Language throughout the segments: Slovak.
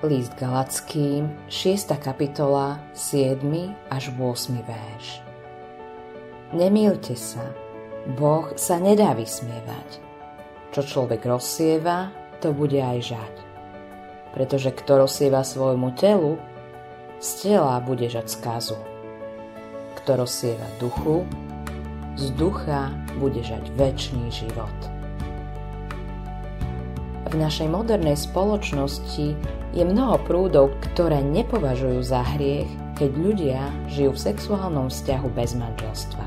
List Galackým, 6. kapitola, 7. až 8. verš. Nemýlte sa, Boh sa nedá vysmievať. Čo človek rozsieva, to bude aj žať. Pretože kto rozsieva svojmu telu, z tela bude žať skazu. Kto rozsieva duchu, z ducha bude žať väčší život. V našej modernej spoločnosti je mnoho prúdov, ktoré nepovažujú za hriech, keď ľudia žijú v sexuálnom vzťahu bez manželstva.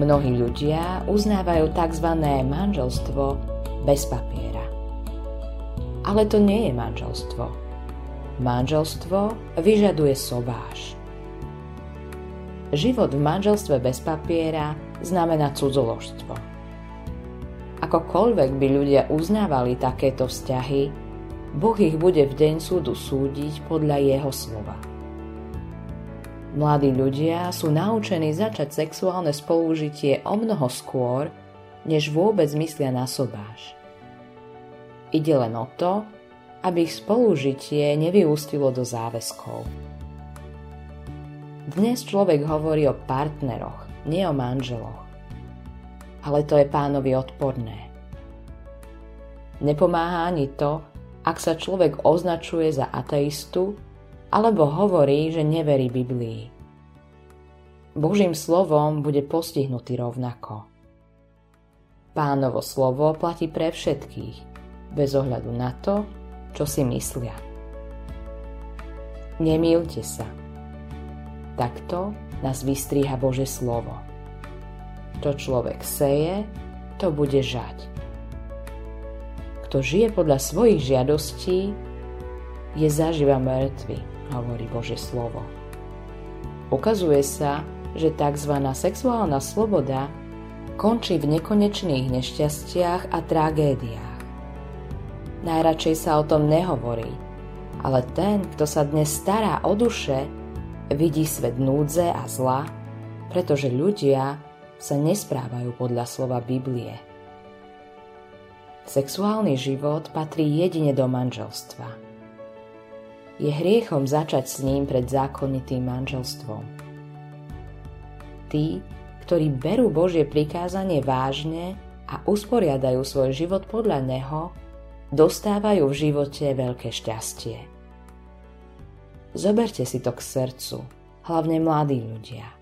Mnohí ľudia uznávajú tzv. manželstvo bez papiera. Ale to nie je manželstvo. Manželstvo vyžaduje sobáš. Život v manželstve bez papiera znamená cudzoložstvo. Akokoľvek by ľudia uznávali takéto vzťahy, Boh ich bude v deň súdu súdiť podľa jeho slova. Mladí ľudia sú naučení začať sexuálne spolužitie o mnoho skôr, než vôbec myslia na sobáš. Ide len o to, aby ich spolužitie nevyústilo do záväzkov. Dnes človek hovorí o partneroch, nie o manželoch. Ale to je pánovi odporné. Nepomáha ani to, ak sa človek označuje za ateistu alebo hovorí, že neverí Biblii. Božím slovom bude postihnutý rovnako. Pánovo slovo platí pre všetkých, bez ohľadu na to, čo si myslia. Nemýlte sa. Takto nás vystriha Bože slovo. Čo človek seje, to bude žať. Kto žije podľa svojich žiadostí, je zaživa mŕtvy, hovorí Bože slovo. Ukazuje sa, že tzv. sexuálna sloboda končí v nekonečných nešťastiach a tragédiách. Najradšej sa o tom nehovorí, ale ten, kto sa dnes stará o duše, vidí svet núdze a zla, pretože ľudia sa nesprávajú podľa slova Biblie. Sexuálny život patrí jedine do manželstva. Je hriechom začať s ním pred zákonitým manželstvom. Tí, ktorí berú Božie prikázanie vážne a usporiadajú svoj život podľa neho, dostávajú v živote veľké šťastie. Zoberte si to k srdcu, hlavne mladí ľudia.